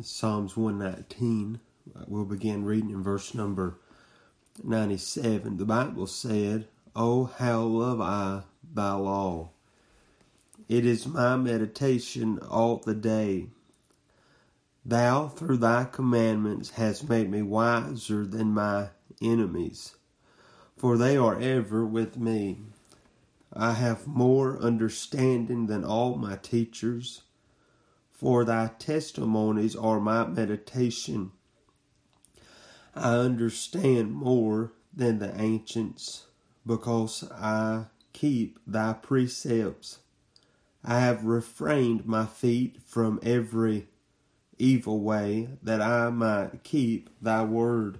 Psalms 119. We'll begin reading in verse number 97. The Bible said, Oh, how love I thy law! It is my meditation all the day. Thou, through thy commandments, hast made me wiser than my enemies, for they are ever with me. I have more understanding than all my teachers for thy testimonies are my meditation. I understand more than the ancients, because I keep thy precepts. I have refrained my feet from every evil way, that I might keep thy word.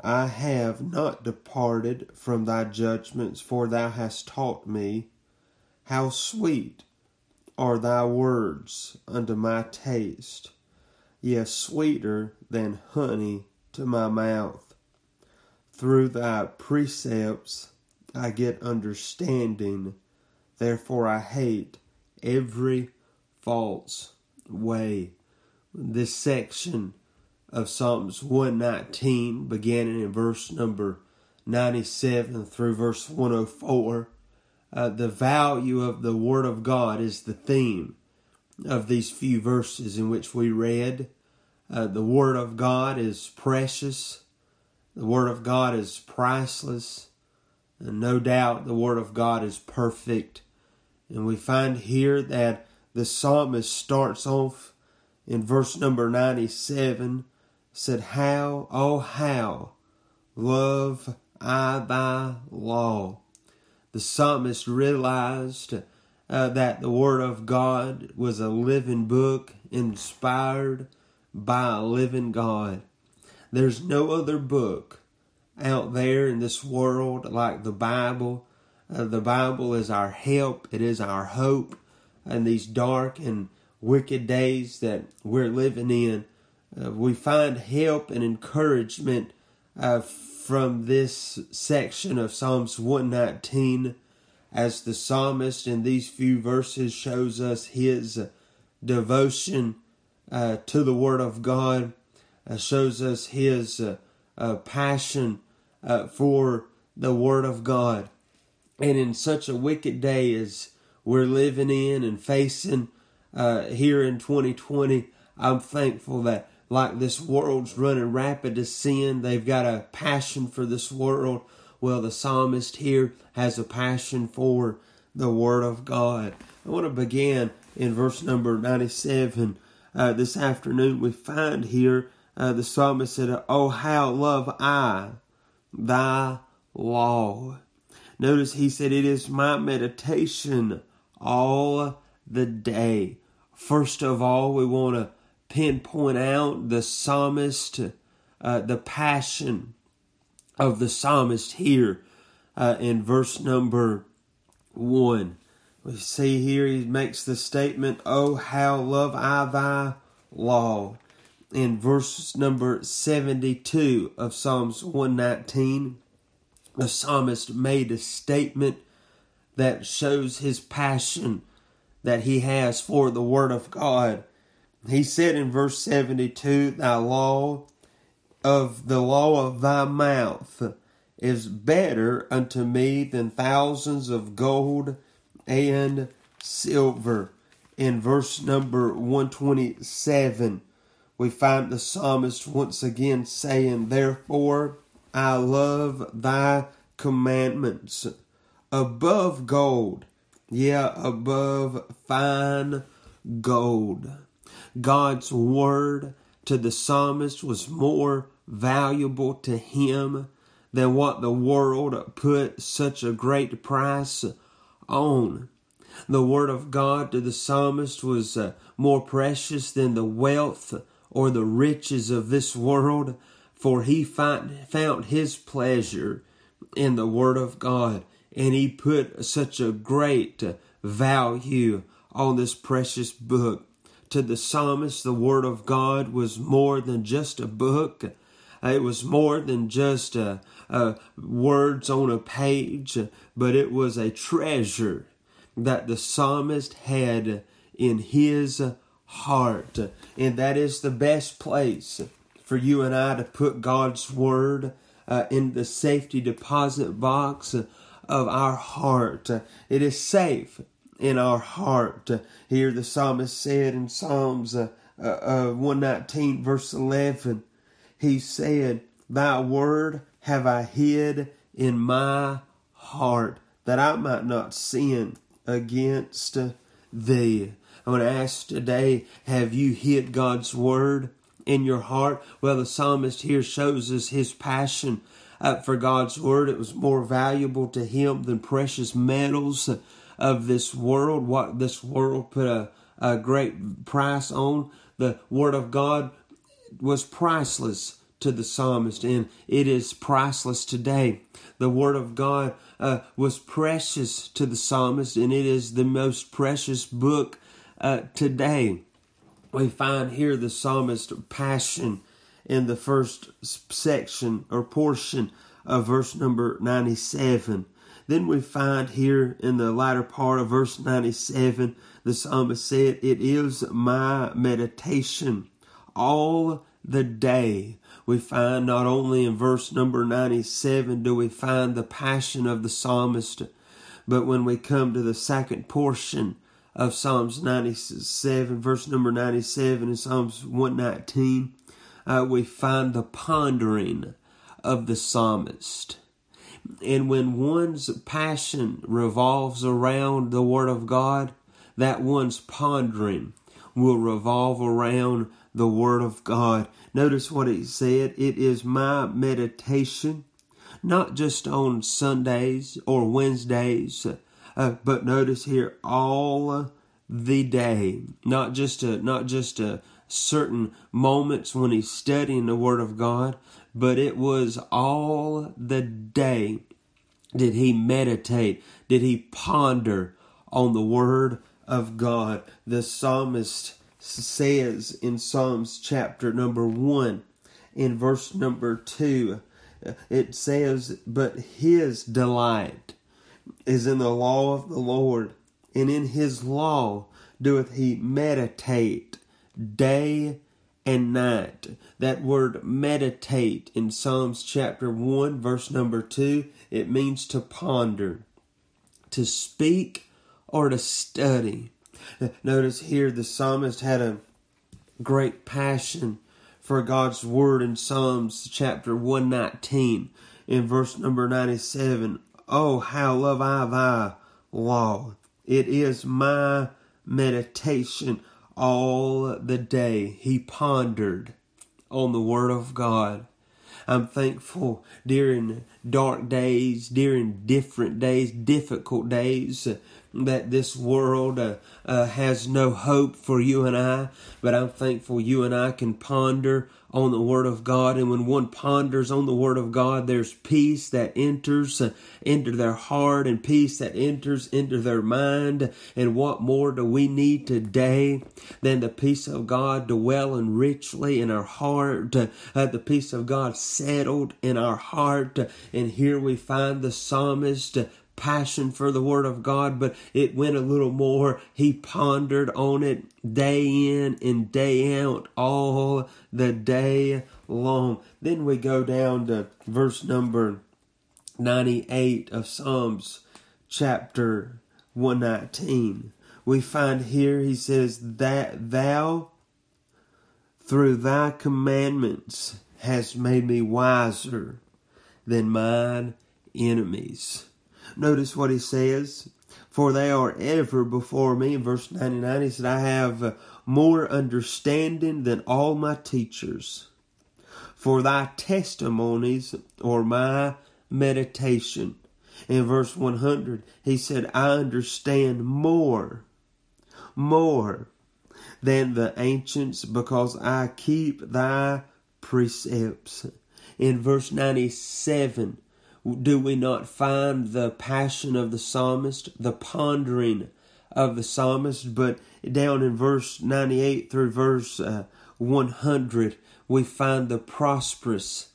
I have not departed from thy judgments, for thou hast taught me. How sweet are thy words unto my taste, yes, sweeter than honey to my mouth. Through thy precepts I get understanding, therefore I hate every false way. This section of Psalms 119, beginning in verse number 97 through verse 104, uh, the value of the Word of God is the theme of these few verses in which we read. Uh, the Word of God is precious. The Word of God is priceless. And no doubt the Word of God is perfect. And we find here that the psalmist starts off in verse number 97 said, How, oh, how love I thy law the psalmist realized uh, that the Word of God was a living book inspired by a living God. There's no other book out there in this world like the Bible. Uh, the Bible is our help, it is our hope in these dark and wicked days that we're living in. Uh, we find help and encouragement uh, from this section of Psalms 119 as the psalmist in these few verses shows us his devotion uh, to the Word of God, uh, shows us his uh, uh passion uh, for the Word of God. And in such a wicked day as we're living in and facing uh, here in 2020, I'm thankful that like this world's running rapid to sin. They've got a passion for this world. Well, the psalmist here has a passion for the Word of God. I want to begin in verse number 97. Uh, this afternoon, we find here uh, the psalmist said, Oh, how love I thy law. Notice he said, It is my meditation all the day. First of all, we want to pinpoint out the psalmist, uh, the passion of the psalmist here uh, in verse number one. We see here he makes the statement, Oh, how love I thy law. In verse number 72 of Psalms 119, the psalmist made a statement that shows his passion that he has for the Word of God. He said in verse 72, Thy law of the law of thy mouth is better unto me than thousands of gold and silver. In verse number 127, we find the psalmist once again saying, Therefore I love thy commandments above gold, yeah, above fine gold. God's word to the psalmist was more valuable to him than what the world put such a great price on. The word of God to the psalmist was uh, more precious than the wealth or the riches of this world, for he find, found his pleasure in the word of God, and he put such a great value on this precious book to the psalmist, the Word of God was more than just a book. It was more than just uh, uh, words on a page, but it was a treasure that the psalmist had in his heart. And that is the best place for you and I to put God's Word uh, in the safety deposit box of our heart. It is safe in our heart. Here the psalmist said in Psalms uh, uh, 119, verse 11, he said, Thy word have I hid in my heart that I might not sin against thee. I want to ask today, have you hid God's word in your heart? Well, the psalmist here shows us his passion uh, for God's word. It was more valuable to him than precious metals of this world, what this world put a, a great price on. The word of God was priceless to the psalmist, and it is priceless today. The Word of God uh, was precious to the psalmist, and it is the most precious book uh, today. We find here the psalmist passion in the first section or portion of verse number 97. Then we find here in the latter part of verse 97, the psalmist said, It is my meditation all the day. We find not only in verse number 97 do we find the passion of the psalmist, but when we come to the second portion of Psalms 97, verse number 97 and Psalms 119, uh, we find the pondering of the psalmist. And when one's passion revolves around the Word of God, that one's pondering will revolve around the Word of God. Notice what he said it is my meditation, not just on Sundays or Wednesdays, uh, but notice here all the day, not just a, not just a certain moments when he's studying the Word of God, but it was all the day did he meditate, did he ponder on the Word of God. The psalmist says in Psalms chapter number 1, in verse number 2, it says, But his delight is in the law of the Lord, and in his law doeth he meditate day and night. That word meditate in Psalms chapter 1, verse number 2, it means to ponder, to speak, or to study. Notice here the psalmist had a great passion for God's word in Psalms chapter 119 in verse number 97. Oh, how love I thy law. It is my meditation all the day. He pondered on the word of God. I'm thankful during dark days, during different days, difficult days, that this world uh, uh, has no hope for you and I, but I'm thankful you and I can ponder on the Word of God. And when one ponders on the Word of God, there's peace that enters uh, into their heart and peace that enters into their mind. And what more do we need today than the peace of God dwelling richly in our heart, uh, the peace of God settled in our heart. And here we find the psalmist passion for the Word of God, but it went a little more. He pondered on it day in and day out, all the day long. Then we go down to verse number 98 of Psalms chapter 119. We find here, he says, that thou through thy commandments hast made me wiser than mine enemies. Notice what he says. For they are ever before me. In verse 99, he said, I have more understanding than all my teachers. For thy testimonies are my meditation. In verse 100, he said, I understand more, more than the ancients because I keep thy precepts. In verse 97, do we not find the passion of the psalmist, the pondering of the psalmist? But down in verse 98 through verse uh, 100, we find the prosperous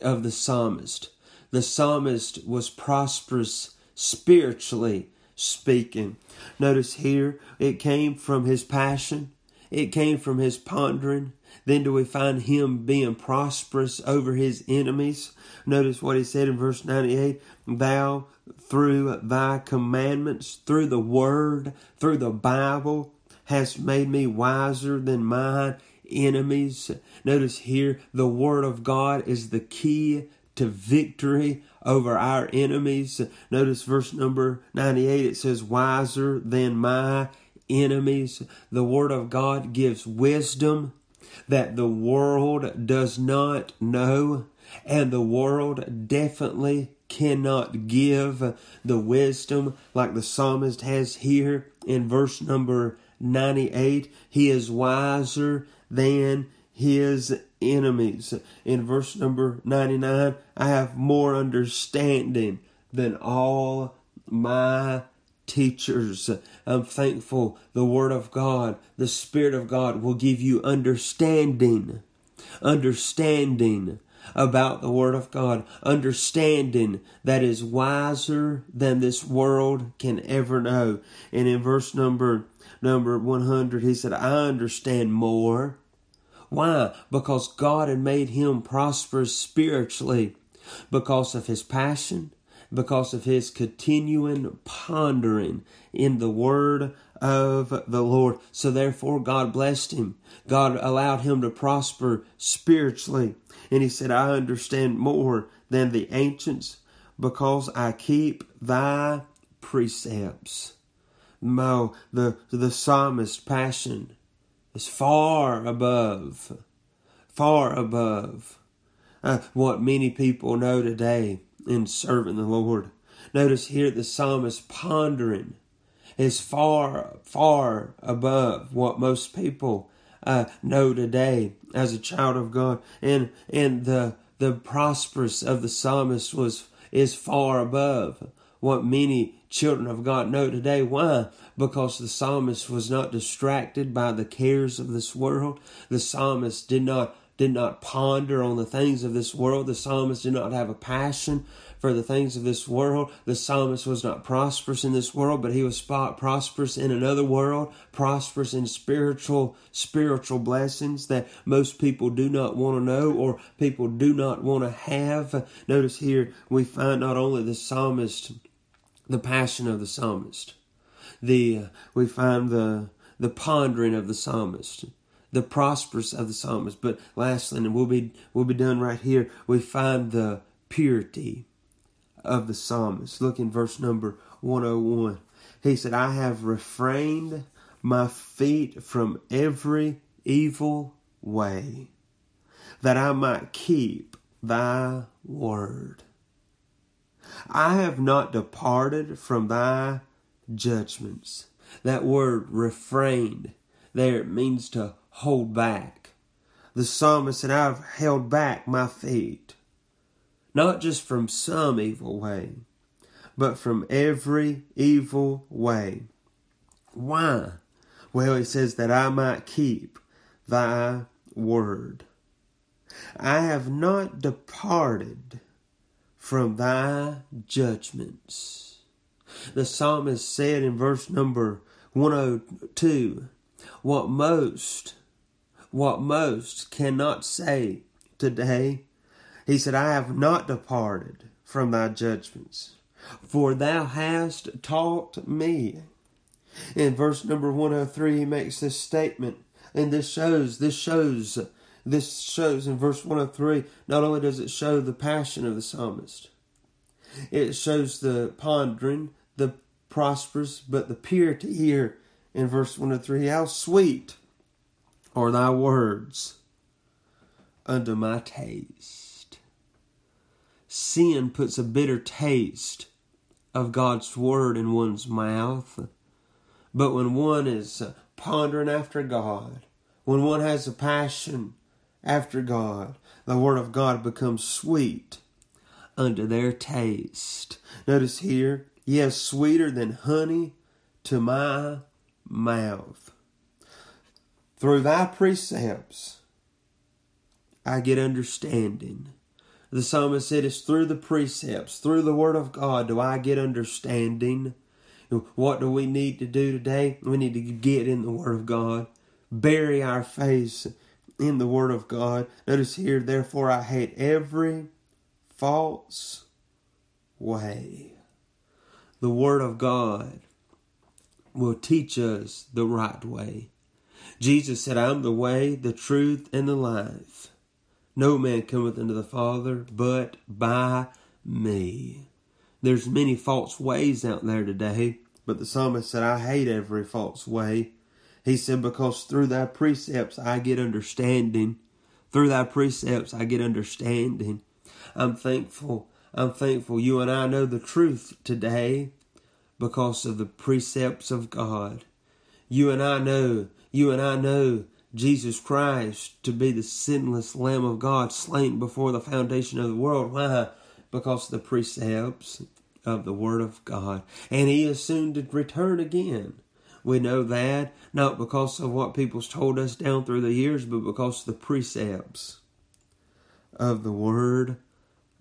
of the psalmist. The psalmist was prosperous spiritually speaking. Notice here, it came from his passion, it came from his pondering. Then do we find him being prosperous over his enemies. Notice what he said in verse 98 Thou, through thy commandments, through the word, through the Bible, hast made me wiser than mine enemies. Notice here, the word of God is the key to victory over our enemies. Notice verse number 98, it says, Wiser than my enemies. The Word of God gives wisdom that the world does not know, and the world definitely cannot give the wisdom like the psalmist has here in verse number 98. He is wiser than his enemies. In verse number 99, I have more understanding than all my teachers. I'm thankful the Word of God, the Spirit of God will give you understanding. Understanding about the Word of God, understanding that is wiser than this world can ever know. And in verse number number 100, he said, I understand more. Why? Because God had made him prosperous spiritually because of his passion, because of his continuing pondering in the word of the Lord. So therefore, God blessed him. God allowed him to prosper spiritually. And he said, I understand more than the ancients because I keep thy precepts. Mo, the, the psalmist passion is far above, far above uh, what many people know today in serving the Lord. Notice here the psalmist pondering is far, far above what most people uh, know today as a child of God. And and the the prosperous of the psalmist was is far above what many children of God know today. Why? Because the psalmist was not distracted by the cares of this world. The psalmist did not did not ponder on the things of this world. The psalmist did not have a passion for the things of this world. The psalmist was not prosperous in this world, but he was prosperous in another world, prosperous in spiritual spiritual blessings that most people do not want to know or people do not want to have. Notice here we find not only the psalmist, the passion of the psalmist, the uh, we find the the pondering of the psalmist the prosperous of the psalmist. But lastly, and we'll be we'll be done right here, we find the purity of the psalmist. Look in verse number 101. He said, I have refrained my feet from every evil way, that I might keep thy word. I have not departed from thy judgments. That word refrained there it means to hold back. The psalmist said, I've held back my feet, not just from some evil way, but from every evil way. Why? Well, he says that I might keep thy word. I have not departed from thy judgments. The psalmist said in verse number 102 what most, what most cannot say today. He said, I have not departed from thy judgments, for thou hast taught me. In verse number 103, he makes this statement, and this shows, this shows, this shows in verse 103, not only does it show the passion of the psalmist, it shows the pondering, the prosperous, but the purity here in verse 1 to 3 How sweet are thy words unto my taste. Sin puts a bitter taste of God's word in one's mouth. But when one is pondering after God, when one has a passion after God, the word of God becomes sweet unto their taste. Notice here, yes, sweeter than honey to my mouth. Through thy precepts, I get understanding. The psalmist said, It's through the precepts, through the word of God, do I get understanding. What do we need to do today? We need to get in the word of God. bury our face in the Word of God. Notice here, therefore, I hate every false way. The Word of God will teach us the right way. Jesus said, I'm the way, the truth, and the life. No man cometh unto the Father but by me. There's many false ways out there today, but the psalmist said, I hate every false way. He said, Because through thy precepts I get understanding. Through thy precepts I get understanding. I'm thankful. I'm thankful you and I know the truth today because of the precepts of God. You and I know, you and I know Jesus Christ to be the sinless Lamb of God slain before the foundation of the world. Why? Because the precepts of the Word of God. And He is soon to return again. We know that not because of what people's told us down through the years, but because of the precepts of the Word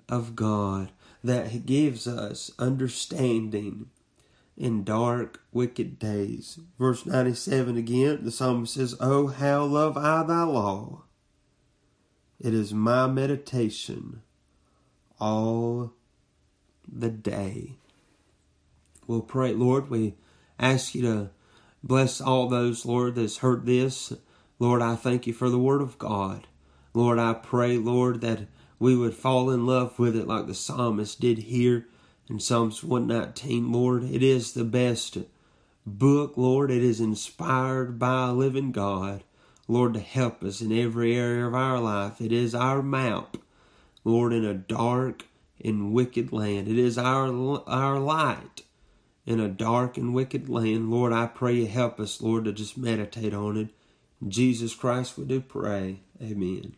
of God that gives us understanding in dark, wicked days. Verse 97 again, the psalmist says, Oh, how love I thy law! It is my meditation all the day. We'll pray, Lord, we ask you to bless all those, Lord, that's heard this. Lord, I thank you for the word of God. Lord, I pray, Lord, that we would fall in love with it like the psalmist did here in Psalms 119, Lord. It is the best book, Lord. It is inspired by a living God, Lord, to help us in every area of our life. It is our map, Lord, in a dark and wicked land. It is our, our light in a dark and wicked land. Lord, I pray you help us, Lord, to just meditate on it. In Jesus Christ, we do pray. Amen.